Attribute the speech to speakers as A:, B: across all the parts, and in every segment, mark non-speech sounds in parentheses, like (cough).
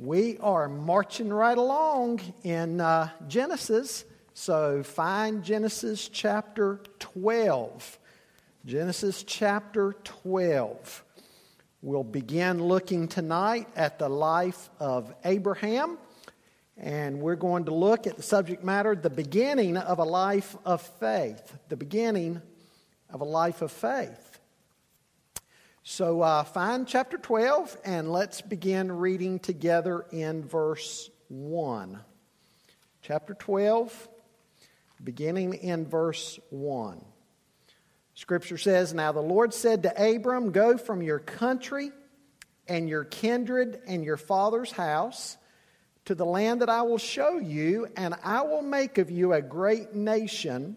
A: We are marching right along in uh, Genesis. So find Genesis chapter 12. Genesis chapter 12. We'll begin looking tonight at the life of Abraham. And we're going to look at the subject matter the beginning of a life of faith. The beginning of a life of faith. So uh, find chapter 12 and let's begin reading together in verse 1. Chapter 12, beginning in verse 1. Scripture says, Now the Lord said to Abram, Go from your country and your kindred and your father's house to the land that I will show you, and I will make of you a great nation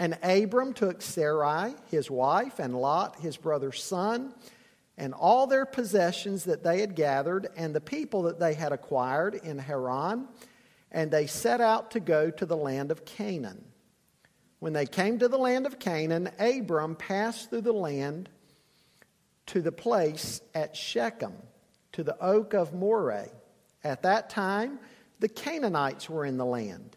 A: And Abram took Sarai, his wife, and Lot, his brother's son, and all their possessions that they had gathered, and the people that they had acquired in Haran, and they set out to go to the land of Canaan. When they came to the land of Canaan, Abram passed through the land to the place at Shechem, to the oak of Moreh. At that time, the Canaanites were in the land.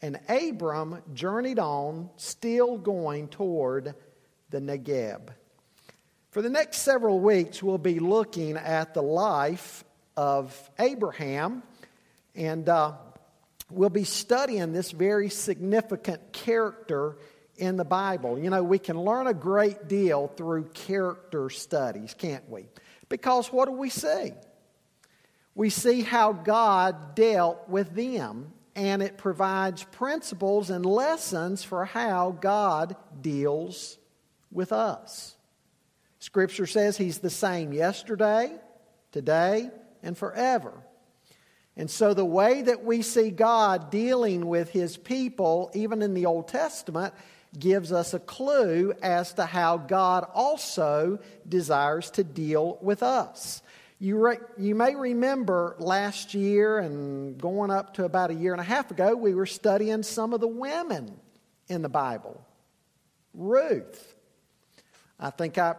A: And Abram journeyed on, still going toward the Negeb. For the next several weeks, we'll be looking at the life of Abraham, and uh, we'll be studying this very significant character in the Bible. You know, we can learn a great deal through character studies, can't we? Because what do we see? We see how God dealt with them and it provides principles and lessons for how God deals with us. Scripture says He's the same yesterday, today, and forever. And so, the way that we see God dealing with His people, even in the Old Testament, gives us a clue as to how God also desires to deal with us. You, re- you may remember last year and going up to about a year and a half ago, we were studying some of the women in the Bible. Ruth. I think I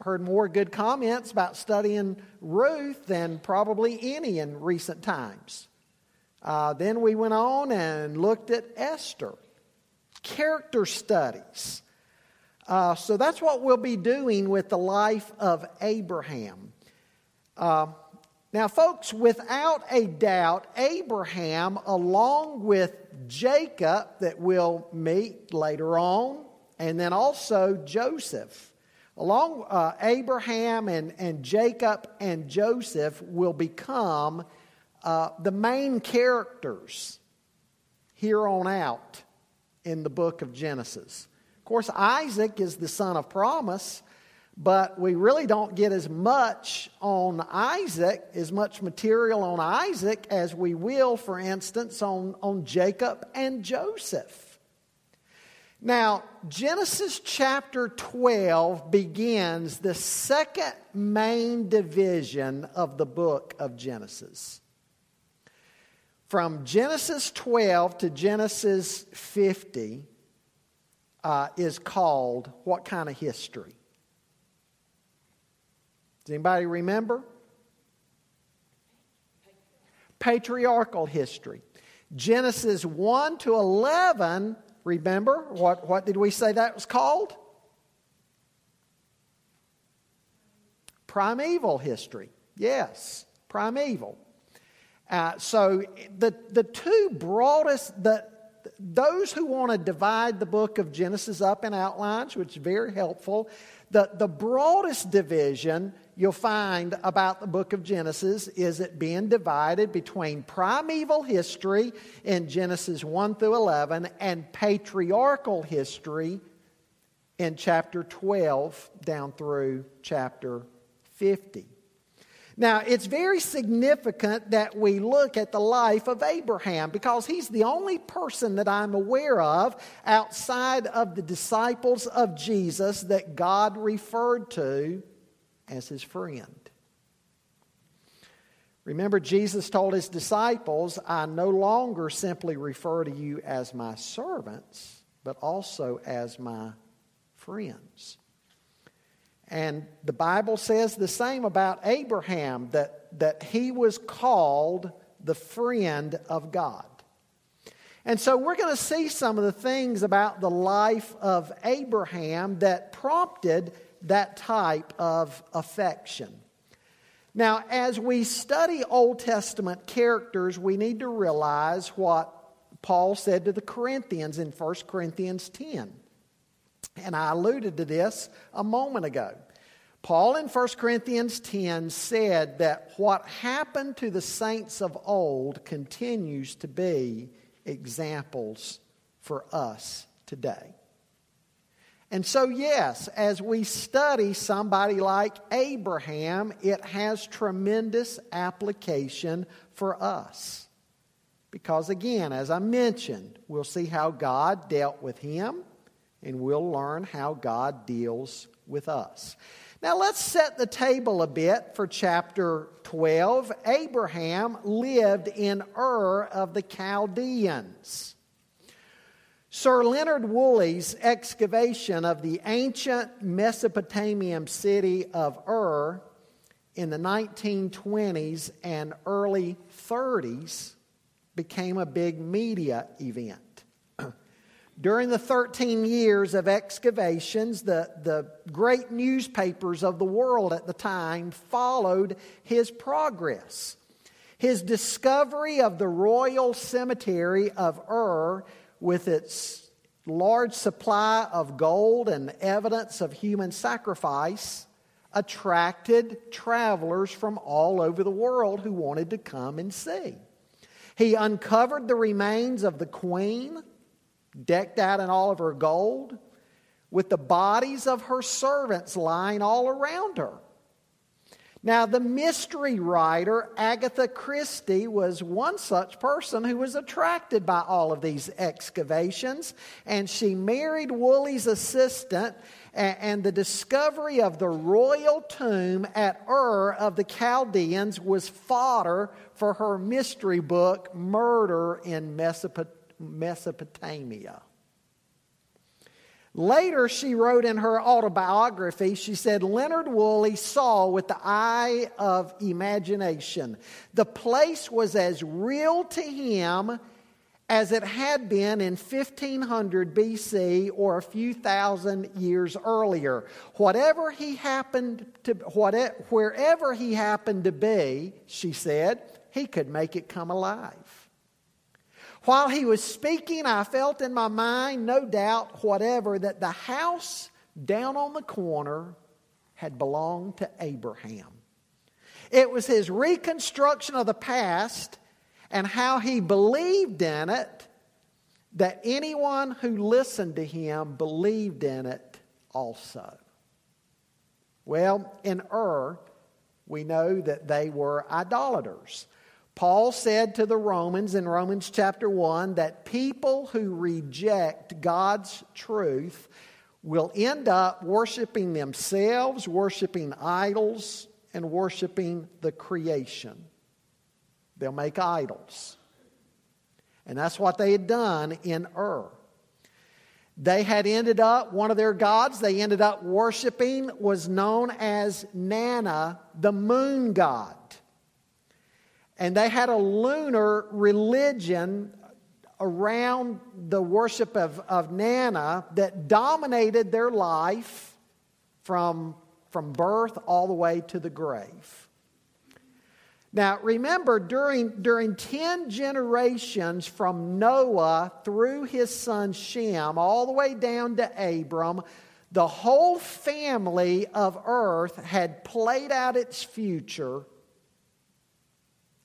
A: heard more good comments about studying Ruth than probably any in recent times. Uh, then we went on and looked at Esther, character studies. Uh, so that's what we'll be doing with the life of Abraham. Uh, now, folks, without a doubt, Abraham, along with Jacob, that we'll meet later on, and then also Joseph, along uh, Abraham and, and Jacob and Joseph will become uh, the main characters here on out in the book of Genesis. Of course, Isaac is the son of promise, but we really don't get as much on Isaac, as much material on Isaac as we will, for instance, on, on Jacob and Joseph. Now, Genesis chapter 12 begins the second main division of the book of Genesis. From Genesis 12 to Genesis 50 uh, is called what kind of history? Does anybody remember? Patriarchal history. Genesis 1 to 11, remember? What, what did we say that was called? Primeval history. Yes, primeval. Uh, so the, the two broadest, the, those who want to divide the book of Genesis up in outlines, which is very helpful, the, the broadest division you'll find about the book of Genesis is it being divided between primeval history in Genesis 1 through 11 and patriarchal history in chapter 12 down through chapter 50. Now, it's very significant that we look at the life of Abraham because he's the only person that I'm aware of outside of the disciples of Jesus that God referred to as his friend. Remember, Jesus told his disciples, I no longer simply refer to you as my servants, but also as my friends. And the Bible says the same about Abraham that, that he was called the friend of God. And so we're going to see some of the things about the life of Abraham that prompted that type of affection. Now, as we study Old Testament characters, we need to realize what Paul said to the Corinthians in 1 Corinthians 10. And I alluded to this a moment ago. Paul in 1 Corinthians 10 said that what happened to the saints of old continues to be examples for us today. And so, yes, as we study somebody like Abraham, it has tremendous application for us. Because, again, as I mentioned, we'll see how God dealt with him and we'll learn how God deals with us. Now, let's set the table a bit for chapter 12. Abraham lived in Ur of the Chaldeans. Sir Leonard Woolley's excavation of the ancient Mesopotamian city of Ur in the 1920s and early 30s became a big media event. (clears throat) During the 13 years of excavations, the, the great newspapers of the world at the time followed his progress. His discovery of the royal cemetery of Ur, with its large supply of gold and evidence of human sacrifice, attracted travelers from all over the world who wanted to come and see. He uncovered the remains of the queen decked out in all of her gold, with the bodies of her servants lying all around her. Now, the mystery writer Agatha Christie was one such person who was attracted by all of these excavations, and she married Woolley's assistant. And the discovery of the royal tomb at Ur of the Chaldeans was fodder for her mystery book, Murder in Mesopotamia. Later, she wrote in her autobiography, she said, Leonard Woolley saw with the eye of imagination. The place was as real to him as it had been in 1500 BC or a few thousand years earlier. Whatever he happened to, whatever, wherever he happened to be, she said, he could make it come alive. While he was speaking, I felt in my mind, no doubt whatever, that the house down on the corner had belonged to Abraham. It was his reconstruction of the past and how he believed in it that anyone who listened to him believed in it also. Well, in Ur, we know that they were idolaters. Paul said to the Romans in Romans chapter 1 that people who reject God's truth will end up worshiping themselves, worshiping idols, and worshiping the creation. They'll make idols. And that's what they had done in Ur. They had ended up, one of their gods they ended up worshiping was known as Nana, the moon god. And they had a lunar religion around the worship of, of Nana that dominated their life from, from birth all the way to the grave. Now, remember, during, during 10 generations from Noah through his son Shem, all the way down to Abram, the whole family of earth had played out its future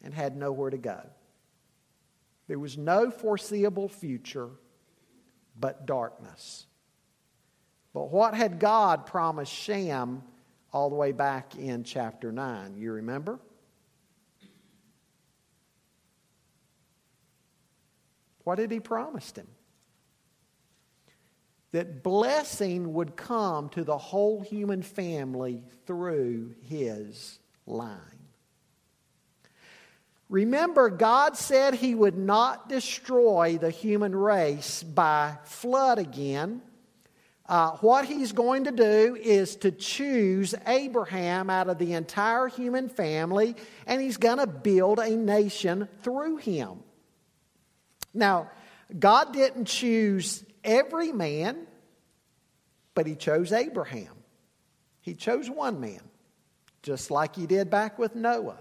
A: and had nowhere to go. There was no foreseeable future but darkness. But what had God promised Shem all the way back in chapter 9? You remember? What had he promised him? That blessing would come to the whole human family through his line. Remember, God said he would not destroy the human race by flood again. Uh, what he's going to do is to choose Abraham out of the entire human family, and he's going to build a nation through him. Now, God didn't choose every man, but He chose Abraham. He chose one man, just like He did back with Noah.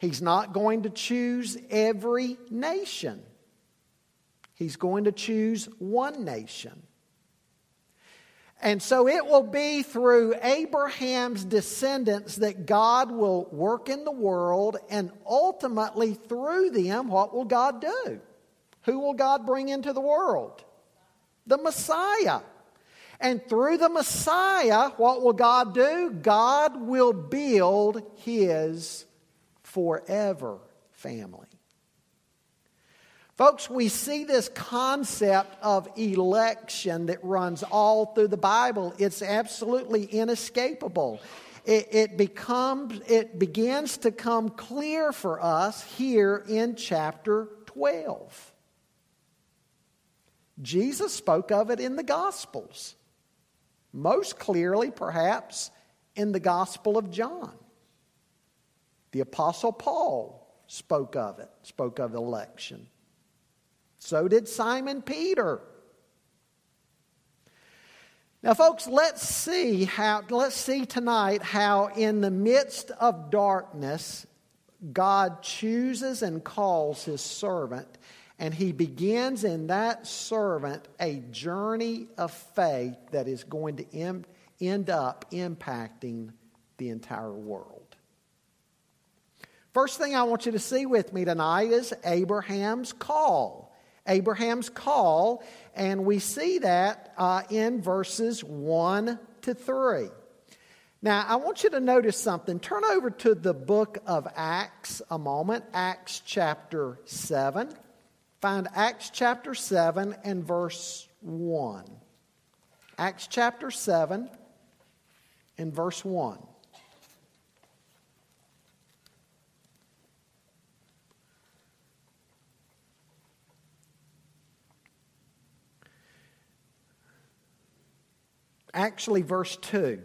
A: He's not going to choose every nation. He's going to choose one nation. And so it will be through Abraham's descendants that God will work in the world, and ultimately through them, what will God do? Who will God bring into the world? The Messiah. And through the Messiah, what will God do? God will build his forever family. Folks, we see this concept of election that runs all through the Bible. It's absolutely inescapable. It, it, becomes, it begins to come clear for us here in chapter 12. Jesus spoke of it in the Gospels, most clearly, perhaps, in the Gospel of John. The Apostle Paul spoke of it, spoke of election. So did Simon Peter. Now, folks, let's see how, let's see tonight how, in the midst of darkness, God chooses and calls his servant, and he begins in that servant a journey of faith that is going to end up impacting the entire world. First thing I want you to see with me tonight is Abraham's call. Abraham's call, and we see that uh, in verses 1 to 3. Now, I want you to notice something. Turn over to the book of Acts a moment, Acts chapter 7. Find Acts chapter 7 and verse 1. Acts chapter 7 and verse 1. Actually, verse 2.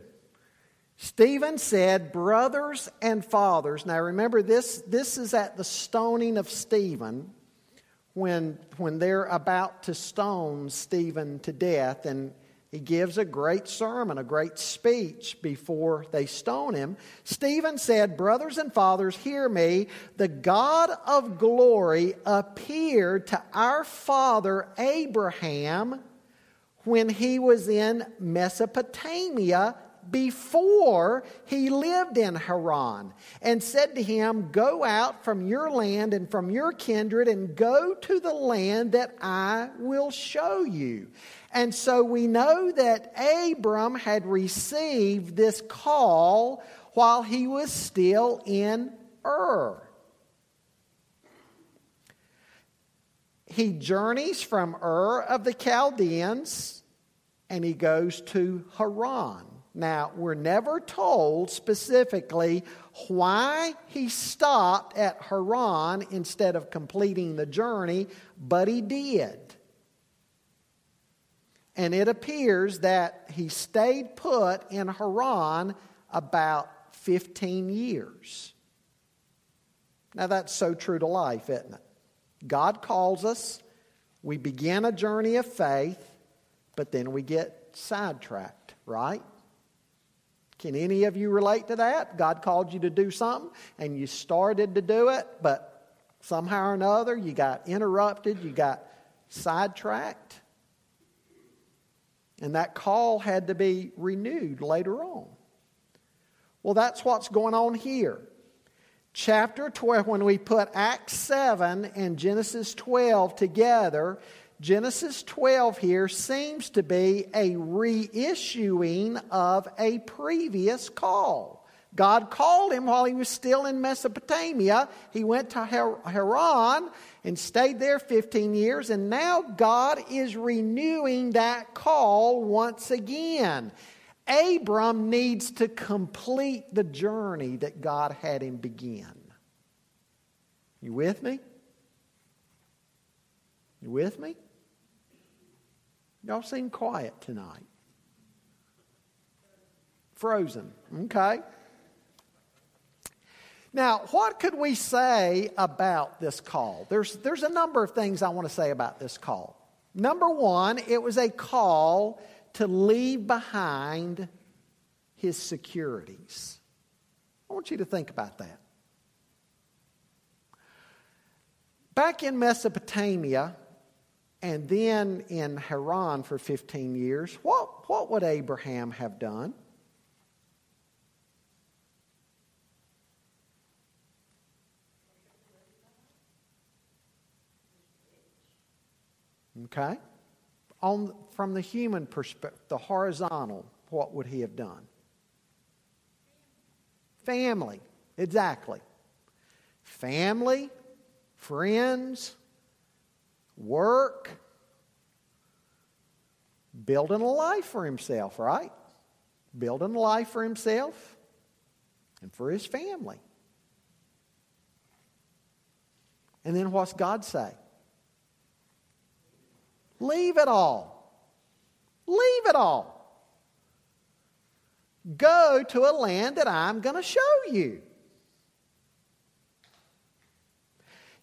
A: Stephen said, Brothers and fathers. Now remember, this, this is at the stoning of Stephen when, when they're about to stone Stephen to death. And he gives a great sermon, a great speech before they stone him. Stephen said, Brothers and fathers, hear me. The God of glory appeared to our father Abraham when he was in Mesopotamia before he lived in Haran and said to him, Go out from your land and from your kindred and go to the land that I will show you. And so we know that Abram had received this call while he was still in Ur. He journeys from Ur of the Chaldeans and he goes to Haran. Now, we're never told specifically why he stopped at Haran instead of completing the journey, but he did. And it appears that he stayed put in Haran about 15 years. Now, that's so true to life, isn't it? God calls us, we begin a journey of faith, but then we get sidetracked, right? Can any of you relate to that? God called you to do something and you started to do it, but somehow or another you got interrupted, you got sidetracked. And that call had to be renewed later on. Well, that's what's going on here. Chapter 12, when we put Acts 7 and Genesis 12 together, Genesis 12 here seems to be a reissuing of a previous call. God called him while he was still in Mesopotamia. He went to Haran and stayed there 15 years, and now God is renewing that call once again. Abram needs to complete the journey that God had him begin. You with me? You with me? Y'all seem quiet tonight. Frozen. Okay. Now, what could we say about this call? There's, there's a number of things I want to say about this call. Number one, it was a call to leave behind his securities. I want you to think about that. Back in Mesopotamia and then in Haran for 15 years, what, what would Abraham have done? Okay? On, from the human perspective, the horizontal, what would he have done? Family, exactly. Family, friends, work, building a life for himself, right? Building a life for himself and for his family. And then what's God say? Leave it all. Leave it all. Go to a land that I'm going to show you.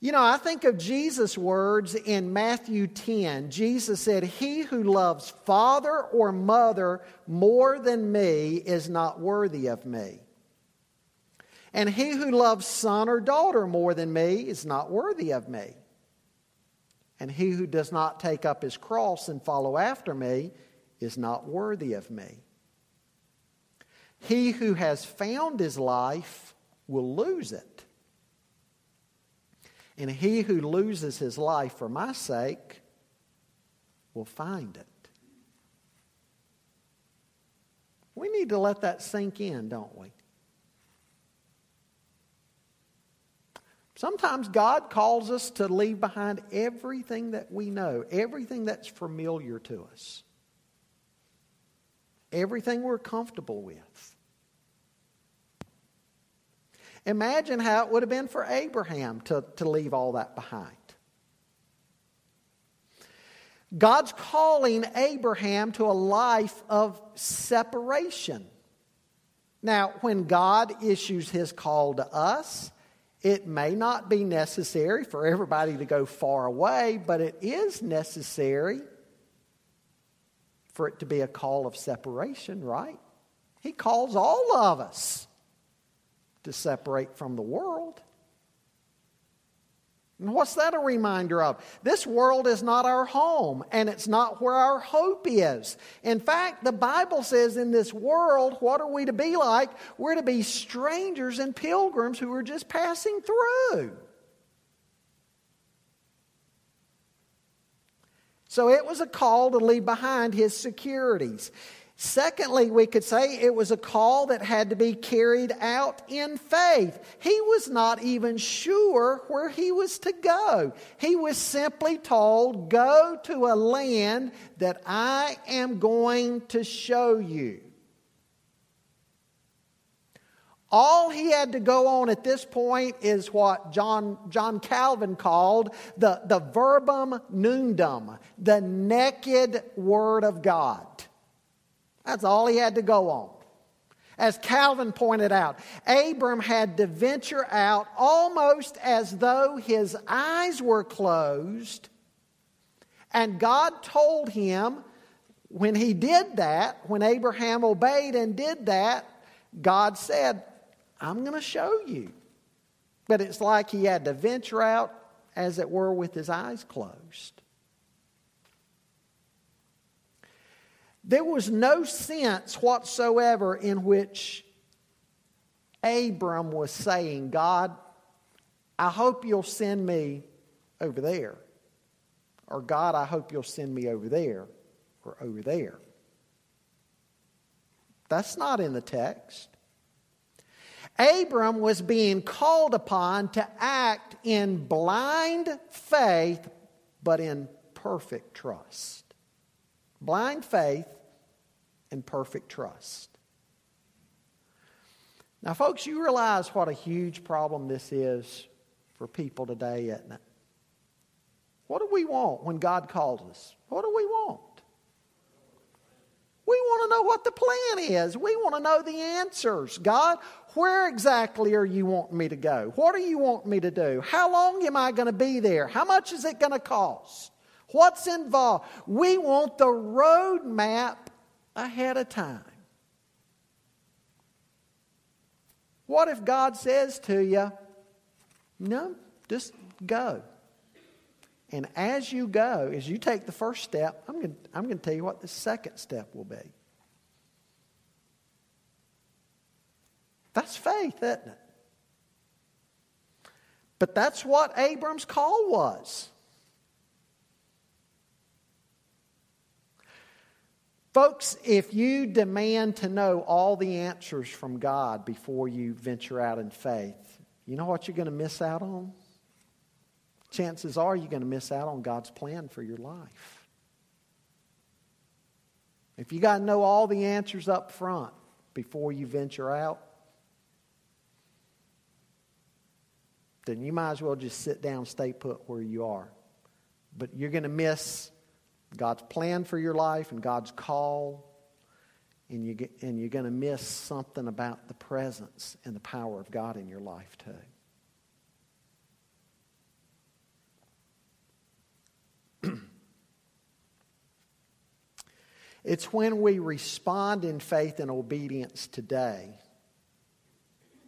A: You know, I think of Jesus' words in Matthew 10. Jesus said, He who loves father or mother more than me is not worthy of me. And he who loves son or daughter more than me is not worthy of me. And he who does not take up his cross and follow after me is not worthy of me. He who has found his life will lose it. And he who loses his life for my sake will find it. We need to let that sink in, don't we? Sometimes God calls us to leave behind everything that we know, everything that's familiar to us, everything we're comfortable with. Imagine how it would have been for Abraham to, to leave all that behind. God's calling Abraham to a life of separation. Now, when God issues his call to us, it may not be necessary for everybody to go far away, but it is necessary for it to be a call of separation, right? He calls all of us to separate from the world. What's that a reminder of? This world is not our home, and it's not where our hope is. In fact, the Bible says in this world, what are we to be like? We're to be strangers and pilgrims who are just passing through. So it was a call to leave behind his securities. Secondly, we could say it was a call that had to be carried out in faith. He was not even sure where he was to go. He was simply told, Go to a land that I am going to show you. All he had to go on at this point is what John, John Calvin called the, the verbum nudum, the naked word of God. That's all he had to go on. As Calvin pointed out, Abram had to venture out almost as though his eyes were closed, and God told him when he did that, when Abraham obeyed and did that, God said, I'm going to show you. But it's like he had to venture out, as it were, with his eyes closed. There was no sense whatsoever in which Abram was saying, God, I hope you'll send me over there. Or God, I hope you'll send me over there or over there. That's not in the text. Abram was being called upon to act in blind faith, but in perfect trust. Blind faith and perfect trust. Now, folks, you realize what a huge problem this is for people today, isn't it? What do we want when God calls us? What do we want? We want to know what the plan is. We want to know the answers. God, where exactly are you wanting me to go? What do you want me to do? How long am I going to be there? How much is it going to cost? What's involved? We want the roadmap ahead of time. What if God says to you, no, just go? And as you go, as you take the first step, I'm going, I'm going to tell you what the second step will be. That's faith, isn't it? But that's what Abram's call was. Folks, if you demand to know all the answers from God before you venture out in faith, you know what you're going to miss out on? Chances are you're going to miss out on God's plan for your life. If you got to know all the answers up front before you venture out, then you might as well just sit down, stay put where you are. But you're going to miss God's plan for your life and God's call, and, you get, and you're going to miss something about the presence and the power of God in your life, too. (clears throat) it's when we respond in faith and obedience today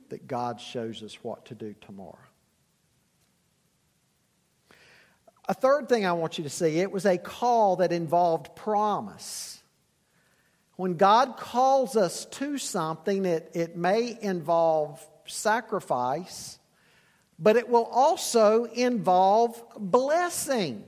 A: that God shows us what to do tomorrow. A third thing I want you to see it was a call that involved promise. When God calls us to something, it, it may involve sacrifice, but it will also involve blessing.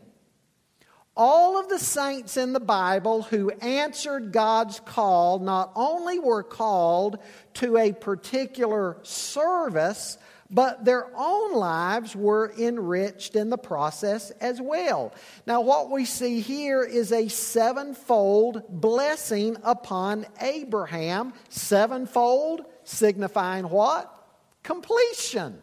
A: All of the saints in the Bible who answered God's call not only were called to a particular service, but their own lives were enriched in the process as well. Now, what we see here is a sevenfold blessing upon Abraham. Sevenfold signifying what? Completion.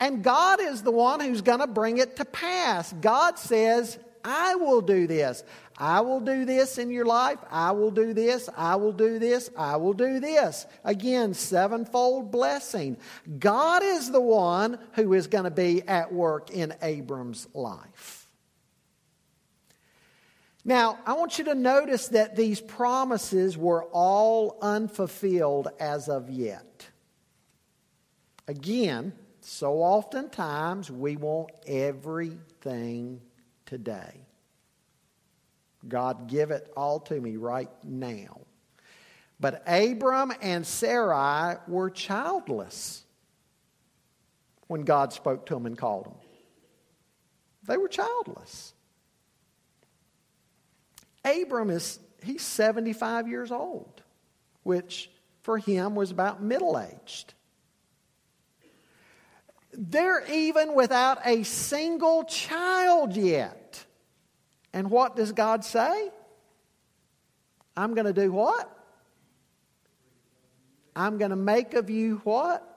A: And God is the one who's going to bring it to pass. God says, I will do this. I will do this in your life. I will do this. I will do this. I will do this. Again, sevenfold blessing. God is the one who is going to be at work in Abram's life. Now, I want you to notice that these promises were all unfulfilled as of yet. Again, so oftentimes we want everything today. God, give it all to me right now. But Abram and Sarai were childless when God spoke to them and called them. They were childless. Abram is he's 75 years old, which for him was about middle aged. They're even without a single child yet. And what does God say? I'm going to do what? I'm going to make of you what?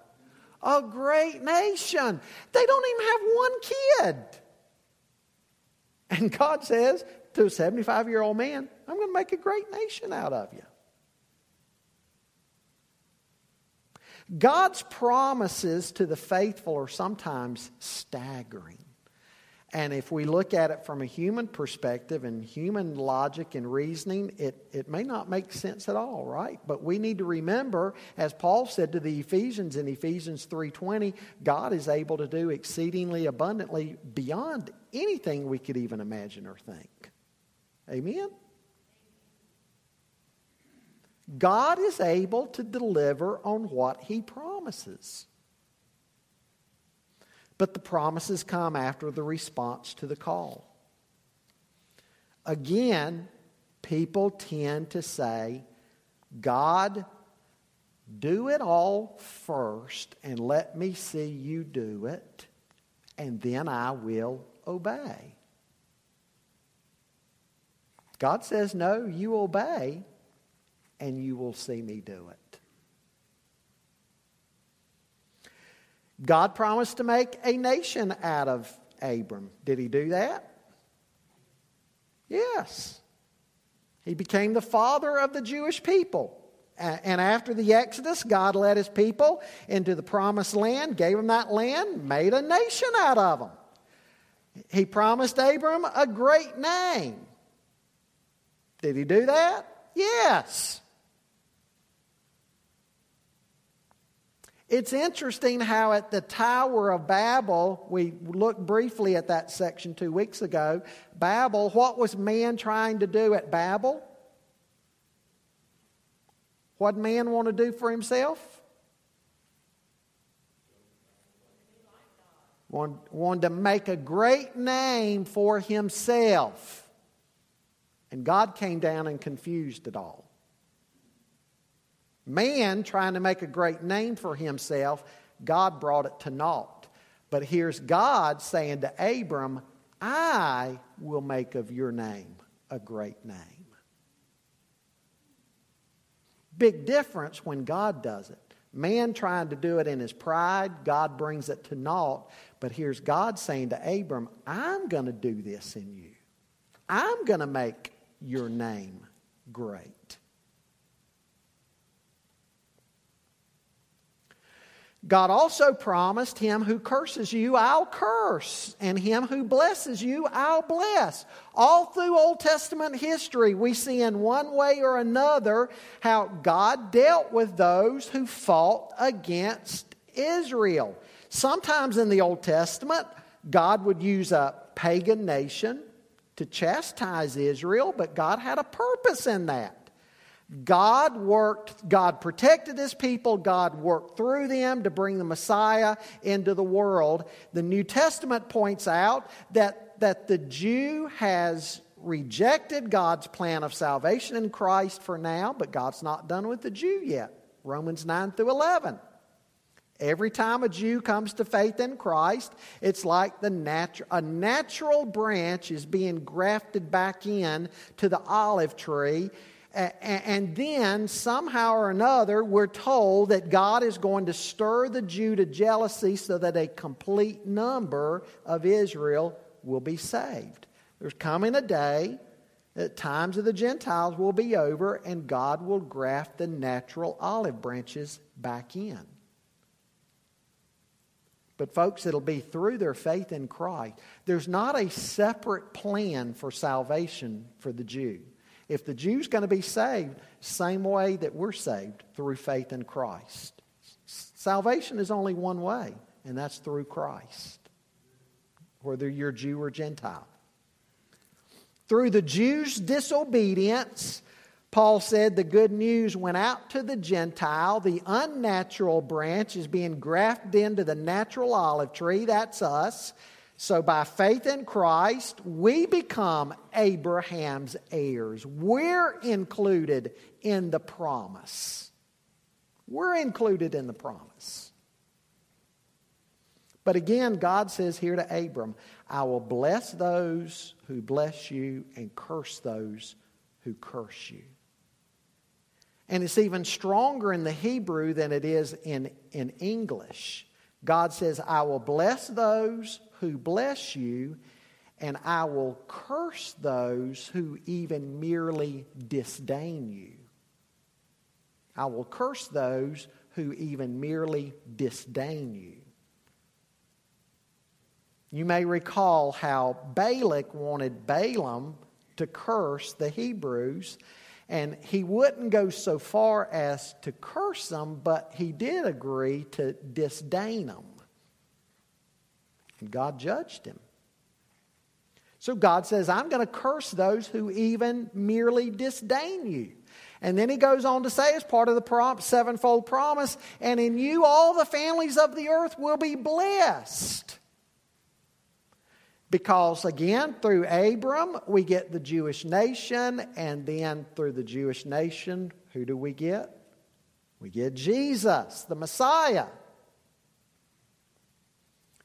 A: A great nation. They don't even have one kid. And God says to a 75 year old man, I'm going to make a great nation out of you. God's promises to the faithful are sometimes staggering. And if we look at it from a human perspective and human logic and reasoning, it, it may not make sense at all, right? But we need to remember, as Paul said to the Ephesians in Ephesians 3:20, God is able to do exceedingly abundantly beyond anything we could even imagine or think. Amen? God is able to deliver on what he promises. But the promises come after the response to the call. Again, people tend to say, God, do it all first and let me see you do it, and then I will obey. God says, No, you obey, and you will see me do it. God promised to make a nation out of Abram. Did he do that? Yes. He became the father of the Jewish people. And after the Exodus, God led his people into the promised land, gave them that land, made a nation out of them. He promised Abram a great name. Did he do that? Yes. It's interesting how at the Tower of Babel, we looked briefly at that section two weeks ago. Babel, what was man trying to do at Babel? What man want to do for himself? wanted to make a great name for himself. And God came down and confused it all. Man trying to make a great name for himself, God brought it to naught. But here's God saying to Abram, I will make of your name a great name. Big difference when God does it. Man trying to do it in his pride, God brings it to naught. But here's God saying to Abram, I'm going to do this in you. I'm going to make your name great. God also promised, Him who curses you, I'll curse, and him who blesses you, I'll bless. All through Old Testament history, we see in one way or another how God dealt with those who fought against Israel. Sometimes in the Old Testament, God would use a pagan nation to chastise Israel, but God had a purpose in that. God worked, God protected his people, God worked through them to bring the Messiah into the world. The New Testament points out that, that the Jew has rejected God's plan of salvation in Christ for now, but God's not done with the Jew yet. Romans 9 through 11. Every time a Jew comes to faith in Christ, it's like the natu- a natural branch is being grafted back in to the olive tree and then, somehow or another, we're told that God is going to stir the Jew to jealousy so that a complete number of Israel will be saved. There's coming a day that times of the Gentiles will be over and God will graft the natural olive branches back in. But, folks, it'll be through their faith in Christ. There's not a separate plan for salvation for the Jew. If the Jew's going to be saved, same way that we're saved through faith in Christ. Salvation is only one way, and that's through Christ, whether you're Jew or Gentile. Through the Jews' disobedience, Paul said the good news went out to the Gentile. The unnatural branch is being grafted into the natural olive tree. That's us. So, by faith in Christ, we become Abraham's heirs. We're included in the promise. We're included in the promise. But again, God says here to Abram, I will bless those who bless you and curse those who curse you. And it's even stronger in the Hebrew than it is in, in English. God says, I will bless those who bless you, and I will curse those who even merely disdain you. I will curse those who even merely disdain you. You may recall how Balak wanted Balaam to curse the Hebrews, and he wouldn't go so far as to curse them, but he did agree to disdain them. God judged him. So God says, I'm going to curse those who even merely disdain you. And then he goes on to say, as part of the prom- sevenfold promise, and in you all the families of the earth will be blessed. Because again, through Abram, we get the Jewish nation, and then through the Jewish nation, who do we get? We get Jesus, the Messiah.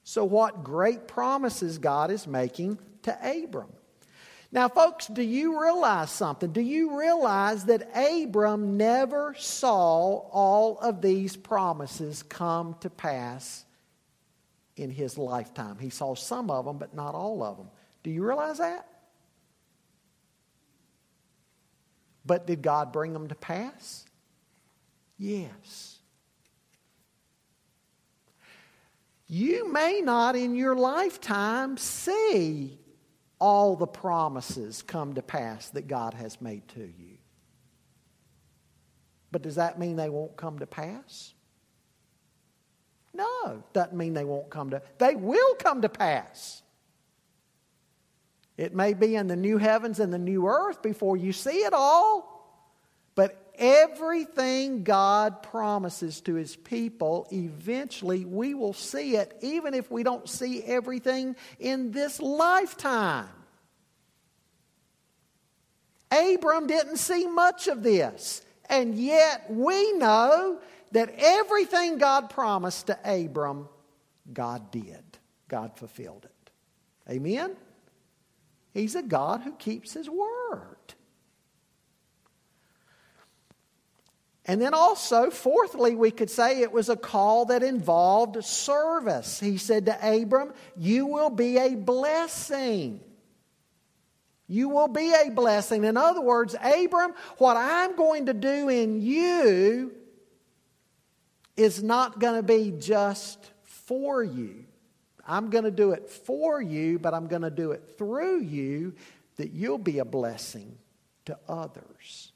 A: So, what great promises God is making to Abram. Now, folks, do you realize something? Do you realize that Abram never saw all of these promises come to pass in his lifetime? He saw some of them, but not all of them. Do you realize that? But did God bring them to pass? Yes. You may not in your lifetime see all the promises come to pass that God has made to you. But does that mean they won't come to pass? No, doesn't mean they won't come to they will come to pass. It may be in the new heavens and the new earth before you see it all, but everything God promises to his people, eventually we will see it, even if we don't see everything in this lifetime. Abram didn't see much of this, and yet we know that everything God promised to Abram, God did. God fulfilled it. Amen? He's a God who keeps his word. And then also, fourthly, we could say it was a call that involved service. He said to Abram, You will be a blessing. You will be a blessing. In other words, Abram, what I'm going to do in you is not going to be just for you. I'm going to do it for you, but I'm going to do it through you that you'll be a blessing to others.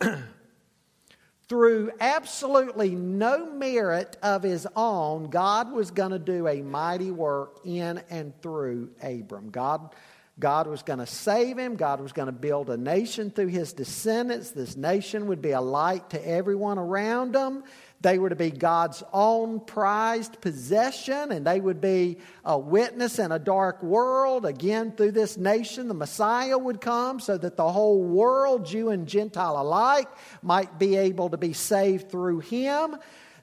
A: (clears throat) Through absolutely no merit of his own, God was going to do a mighty work in and through Abram. God God was going to save him. God was going to build a nation through his descendants. This nation would be a light to everyone around them. They were to be God's own prized possession, and they would be a witness in a dark world. Again, through this nation, the Messiah would come so that the whole world, Jew and Gentile alike, might be able to be saved through him.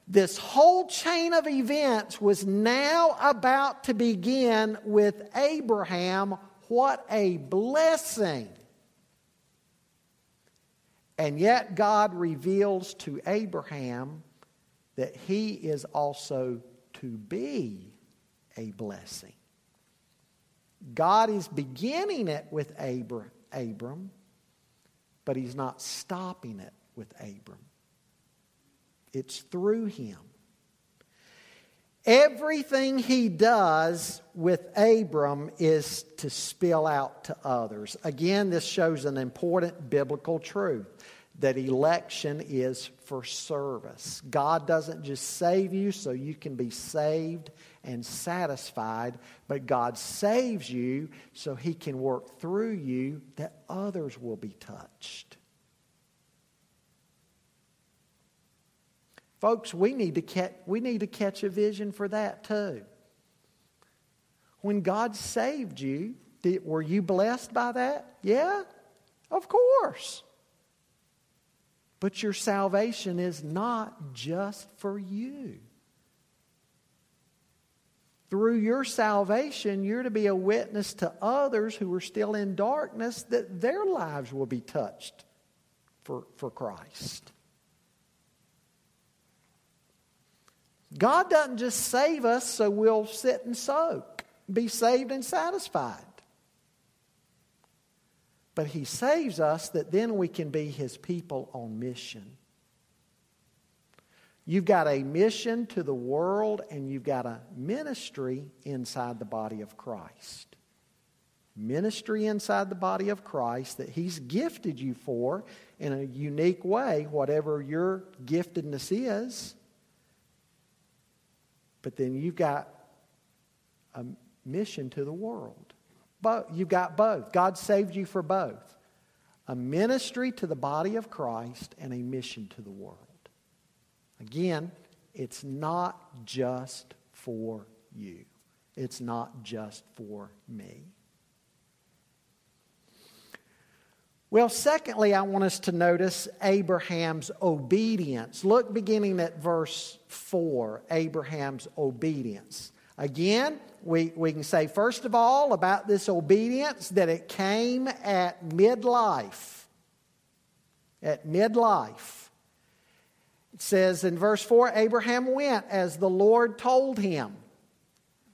A: This whole chain of events was now about to begin with Abraham what a blessing! And yet, God reveals to Abraham that he is also to be a blessing. God is beginning it with Abram, Abram, but he's not stopping it with Abram. It's through him. Everything he does with Abram is to spill out to others. Again, this shows an important biblical truth that election is for service. God doesn't just save you so you can be saved and satisfied, but God saves you so he can work through you that others will be touched. Folks, we need to catch, we need to catch a vision for that too. When God saved you, did, were you blessed by that? Yeah, of course. But your salvation is not just for you. Through your salvation, you're to be a witness to others who are still in darkness that their lives will be touched for, for Christ. God doesn't just save us so we'll sit and soak, be saved and satisfied. But He saves us that then we can be His people on mission. You've got a mission to the world and you've got a ministry inside the body of Christ. Ministry inside the body of Christ that He's gifted you for in a unique way, whatever your giftedness is. But then you've got a mission to the world. But you've got both. God saved you for both a ministry to the body of Christ and a mission to the world. Again, it's not just for you, it's not just for me. Well, secondly, I want us to notice Abraham's obedience. Look beginning at verse 4 Abraham's obedience. Again, we, we can say, first of all, about this obedience that it came at midlife. At midlife. It says in verse 4 Abraham went as the Lord told him.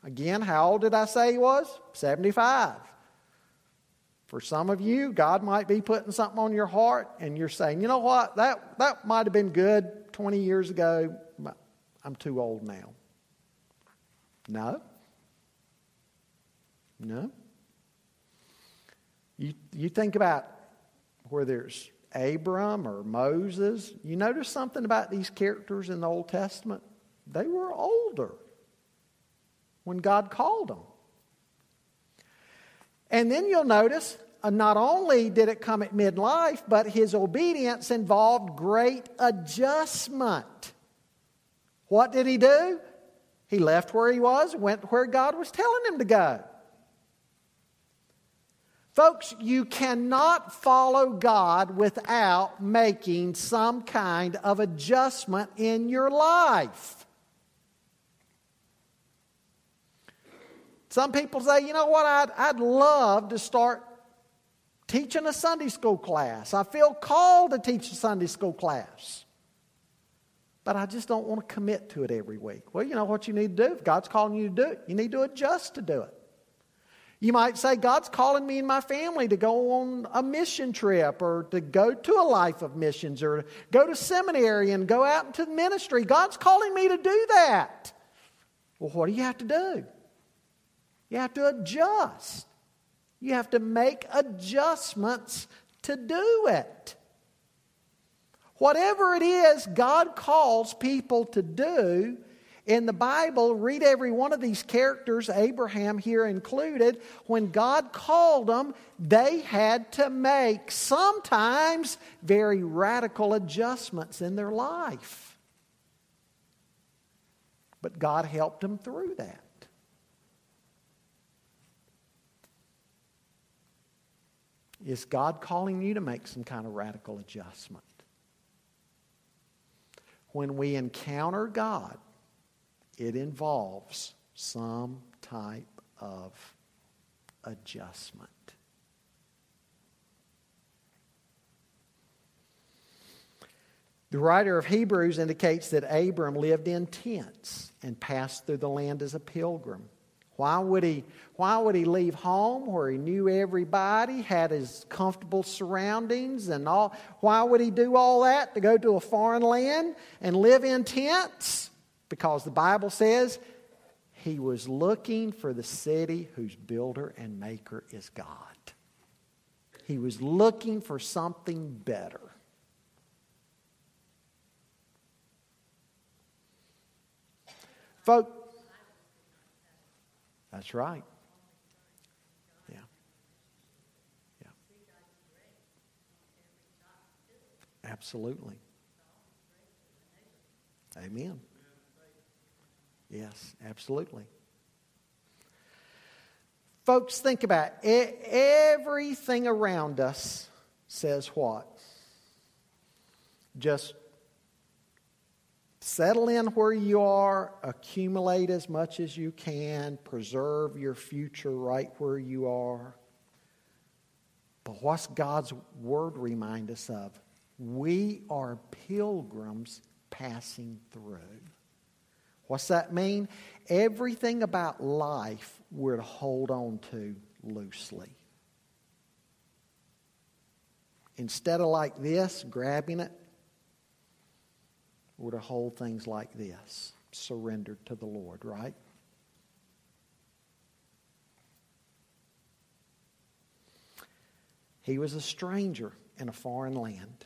A: Again, how old did I say he was? 75. For some of you, God might be putting something on your heart and you're saying, you know what, that, that might have been good 20 years ago, but I'm too old now. No. No. You, you think about where there's Abram or Moses, you notice something about these characters in the Old Testament? They were older when God called them. And then you'll notice uh, not only did it come at midlife, but his obedience involved great adjustment. What did he do? He left where he was, went where God was telling him to go. Folks, you cannot follow God without making some kind of adjustment in your life. Some people say, you know what, I'd, I'd love to start teaching a Sunday school class. I feel called to teach a Sunday school class. But I just don't want to commit to it every week. Well, you know what you need to do? If God's calling you to do it, you need to adjust to do it. You might say, God's calling me and my family to go on a mission trip or to go to a life of missions or go to seminary and go out into ministry. God's calling me to do that. Well, what do you have to do? You have to adjust. You have to make adjustments to do it. Whatever it is God calls people to do, in the Bible, read every one of these characters, Abraham here included. When God called them, they had to make sometimes very radical adjustments in their life. But God helped them through that. Is God calling you to make some kind of radical adjustment? When we encounter God, it involves some type of adjustment. The writer of Hebrews indicates that Abram lived in tents and passed through the land as a pilgrim. Why would he, why would he leave home where he knew everybody, had his comfortable surroundings and all? Why would he do all that to go to a foreign land and live in tents? Because the Bible says he was looking for the city whose builder and maker is God. He was looking for something better. Folks, that's right. Yeah. Yeah. Absolutely. Amen. Yes, absolutely. Folks, think about it. Everything around us says what? Just settle in where you are, accumulate as much as you can, preserve your future right where you are. But what's God's word remind us of? We are pilgrims passing through. What's that mean? Everything about life we're to hold on to loosely. Instead of like this, grabbing it, we're to hold things like this surrendered to the Lord, right? He was a stranger in a foreign land.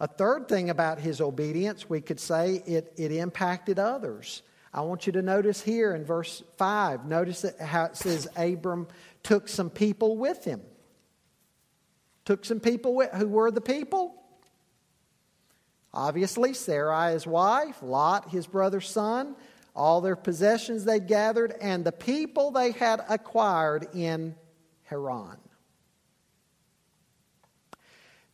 A: A third thing about his obedience, we could say it, it impacted others. I want you to notice here in verse 5, notice that how it says Abram took some people with him. Took some people with, who were the people? Obviously, Sarai, his wife, Lot, his brother's son, all their possessions they gathered, and the people they had acquired in Haran.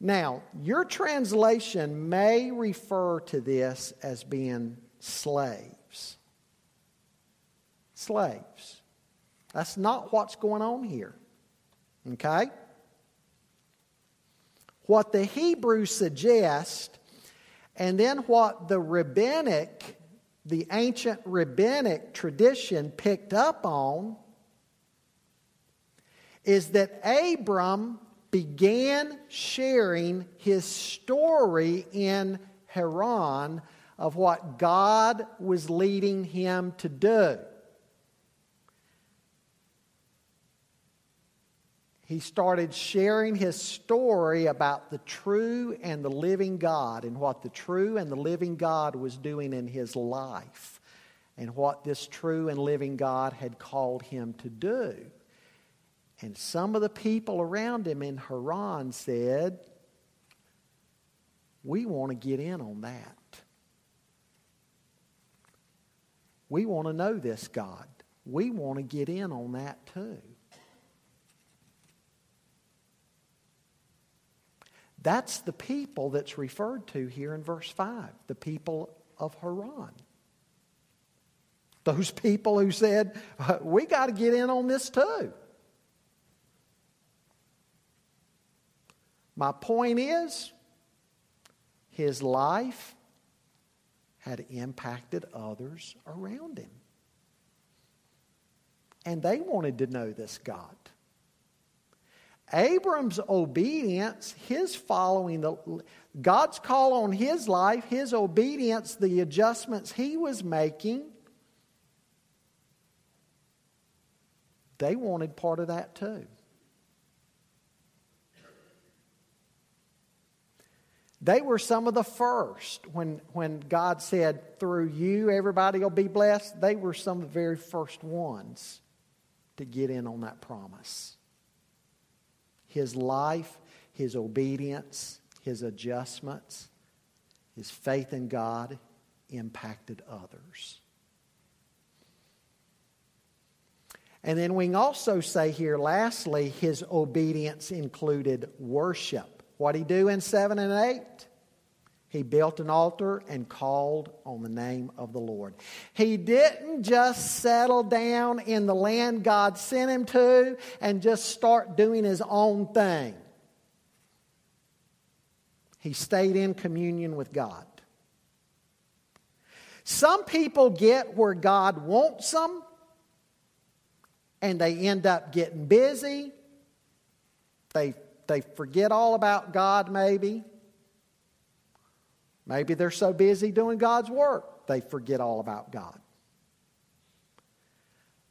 A: Now, your translation may refer to this as being slaves. Slaves. That's not what's going on here. Okay? What the Hebrew suggest, and then what the rabbinic, the ancient rabbinic tradition picked up on, is that Abram began sharing his story in Haran of what God was leading him to do. He started sharing his story about the true and the living God and what the true and the living God was doing in his life and what this true and living God had called him to do. And some of the people around him in Haran said, We want to get in on that. We want to know this God. We want to get in on that too. That's the people that's referred to here in verse 5, the people of Haran. Those people who said, We got to get in on this too. My point is, his life had impacted others around him. And they wanted to know this God. Abram's obedience, his following the God's call on his life, his obedience, the adjustments he was making, they wanted part of that too. They were some of the first when, when God said, through you, everybody will be blessed. They were some of the very first ones to get in on that promise. His life, his obedience, his adjustments, his faith in God impacted others. And then we also say here, lastly, his obedience included worship. What he do in 7 and 8? He built an altar and called on the name of the Lord. He didn't just settle down in the land God sent him to and just start doing his own thing. He stayed in communion with God. Some people get where God wants them and they end up getting busy. They they forget all about God, maybe. Maybe they're so busy doing God's work, they forget all about God.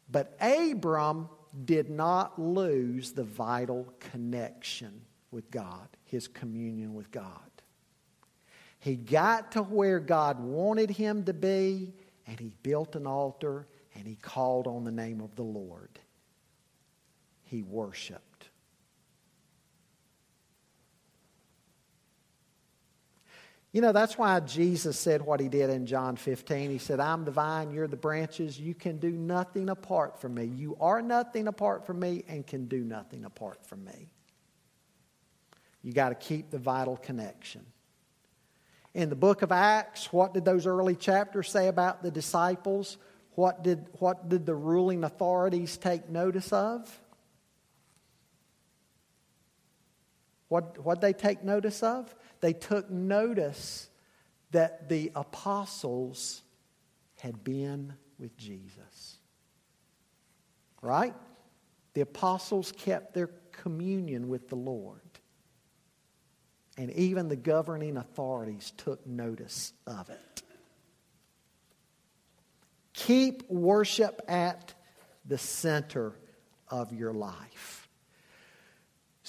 A: But Abram did not lose the vital connection with God, his communion with God. He got to where God wanted him to be, and he built an altar and he called on the name of the Lord. He worshiped. You know, that's why Jesus said what he did in John 15. He said, I'm the vine, you're the branches. You can do nothing apart from me. You are nothing apart from me and can do nothing apart from me. You got to keep the vital connection. In the book of Acts, what did those early chapters say about the disciples? What did, what did the ruling authorities take notice of? What what they take notice of? They took notice that the apostles had been with Jesus. Right? The apostles kept their communion with the Lord. And even the governing authorities took notice of it. Keep worship at the center of your life.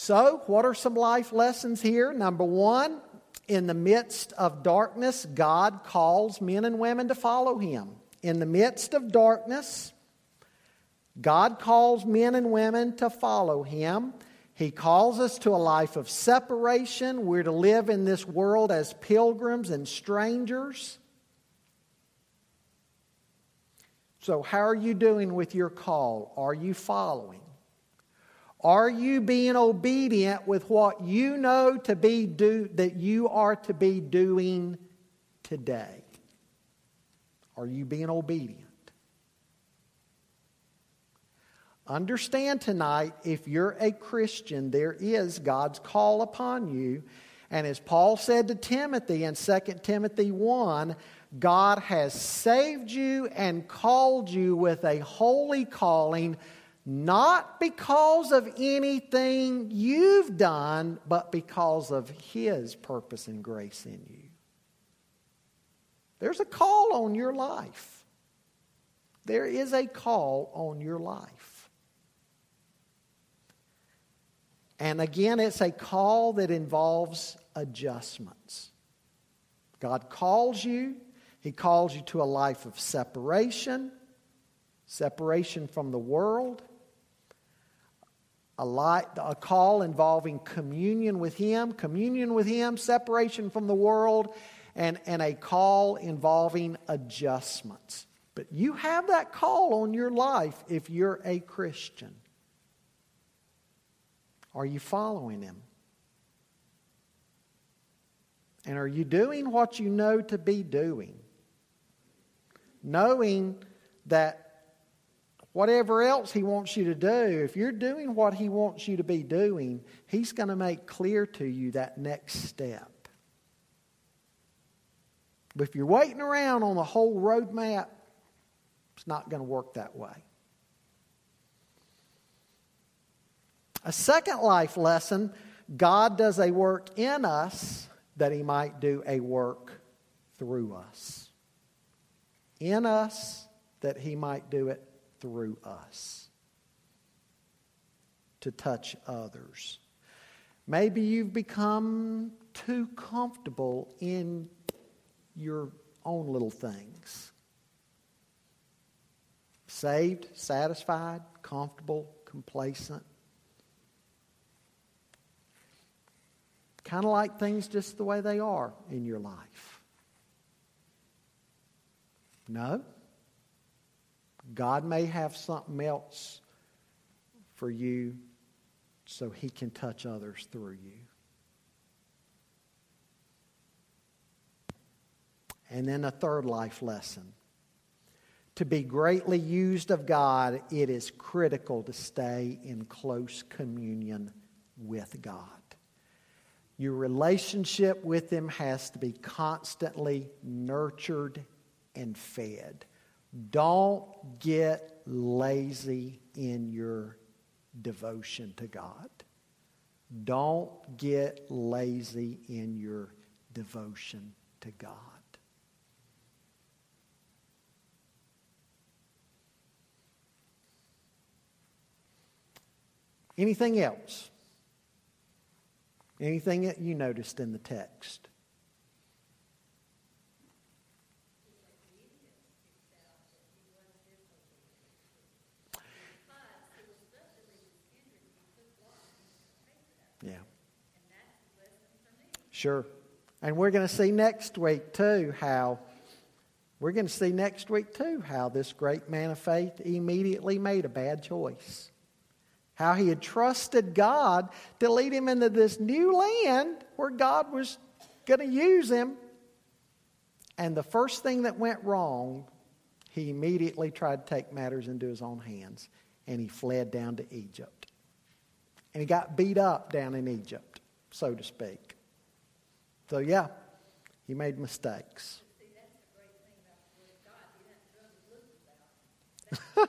A: So, what are some life lessons here? Number one, in the midst of darkness, God calls men and women to follow Him. In the midst of darkness, God calls men and women to follow Him. He calls us to a life of separation. We're to live in this world as pilgrims and strangers. So, how are you doing with your call? Are you following? Are you being obedient with what you know to be do, that you are to be doing today? Are you being obedient? Understand tonight, if you're a Christian, there is God's call upon you. And as Paul said to Timothy in 2 Timothy 1, God has saved you and called you with a holy calling, not because of anything you've done, but because of His purpose and grace in you. There's a call on your life. There is a call on your life. And again, it's a call that involves adjustments. God calls you, He calls you to a life of separation, separation from the world, a, light, a call involving communion with Him, communion with Him, separation from the world, and, and a call involving adjustments. But you have that call on your life if you're a Christian. Are you following Him? And are you doing what you know to be doing? Knowing that whatever else He wants you to do, if you're doing what He wants you to be doing, He's going to make clear to you that next step. But if you're waiting around on the whole roadmap, it's not going to work that way. A second life lesson God does a work in us that He might do a work through us. In us that He might do it through us to touch others. Maybe you've become too comfortable in your own little things. Saved, satisfied, comfortable, complacent. Kind of like things just the way they are in your life. No. God may have something else for you so he can touch others through you. And then a third life lesson. To be greatly used of God, it is critical to stay in close communion with God. Your relationship with Him has to be constantly nurtured and fed. Don't get lazy in your devotion to God. Don't get lazy in your devotion to God. Anything else? Anything that you noticed in the text? Yeah. Sure. And we're going to see next week, too, how we're going to see next week, too, how this great man of faith immediately made a bad choice how he had trusted God to lead him into this new land where God was going to use him. And the first thing that went wrong, he immediately tried to take matters into his own hands and he fled down to Egypt. And he got beat up down in Egypt, so to speak. So, yeah, he made mistakes. (laughs)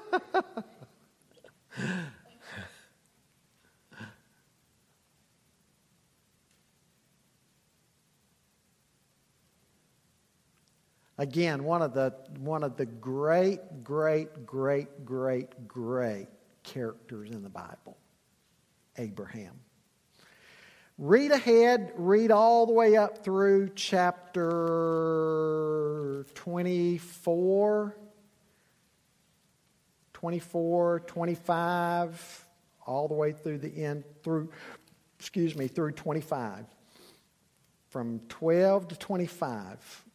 A: Again, one of the one of the great, great, great, great, great characters in the Bible. Abraham. Read ahead, read all the way up through chapter 24, 24, 25, all the way through the end, through, excuse me, through 25. From 12 to 25.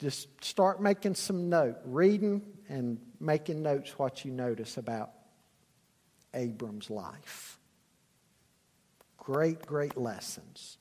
A: Just start making some note, reading and making notes what you notice about Abram's life. Great, great lessons.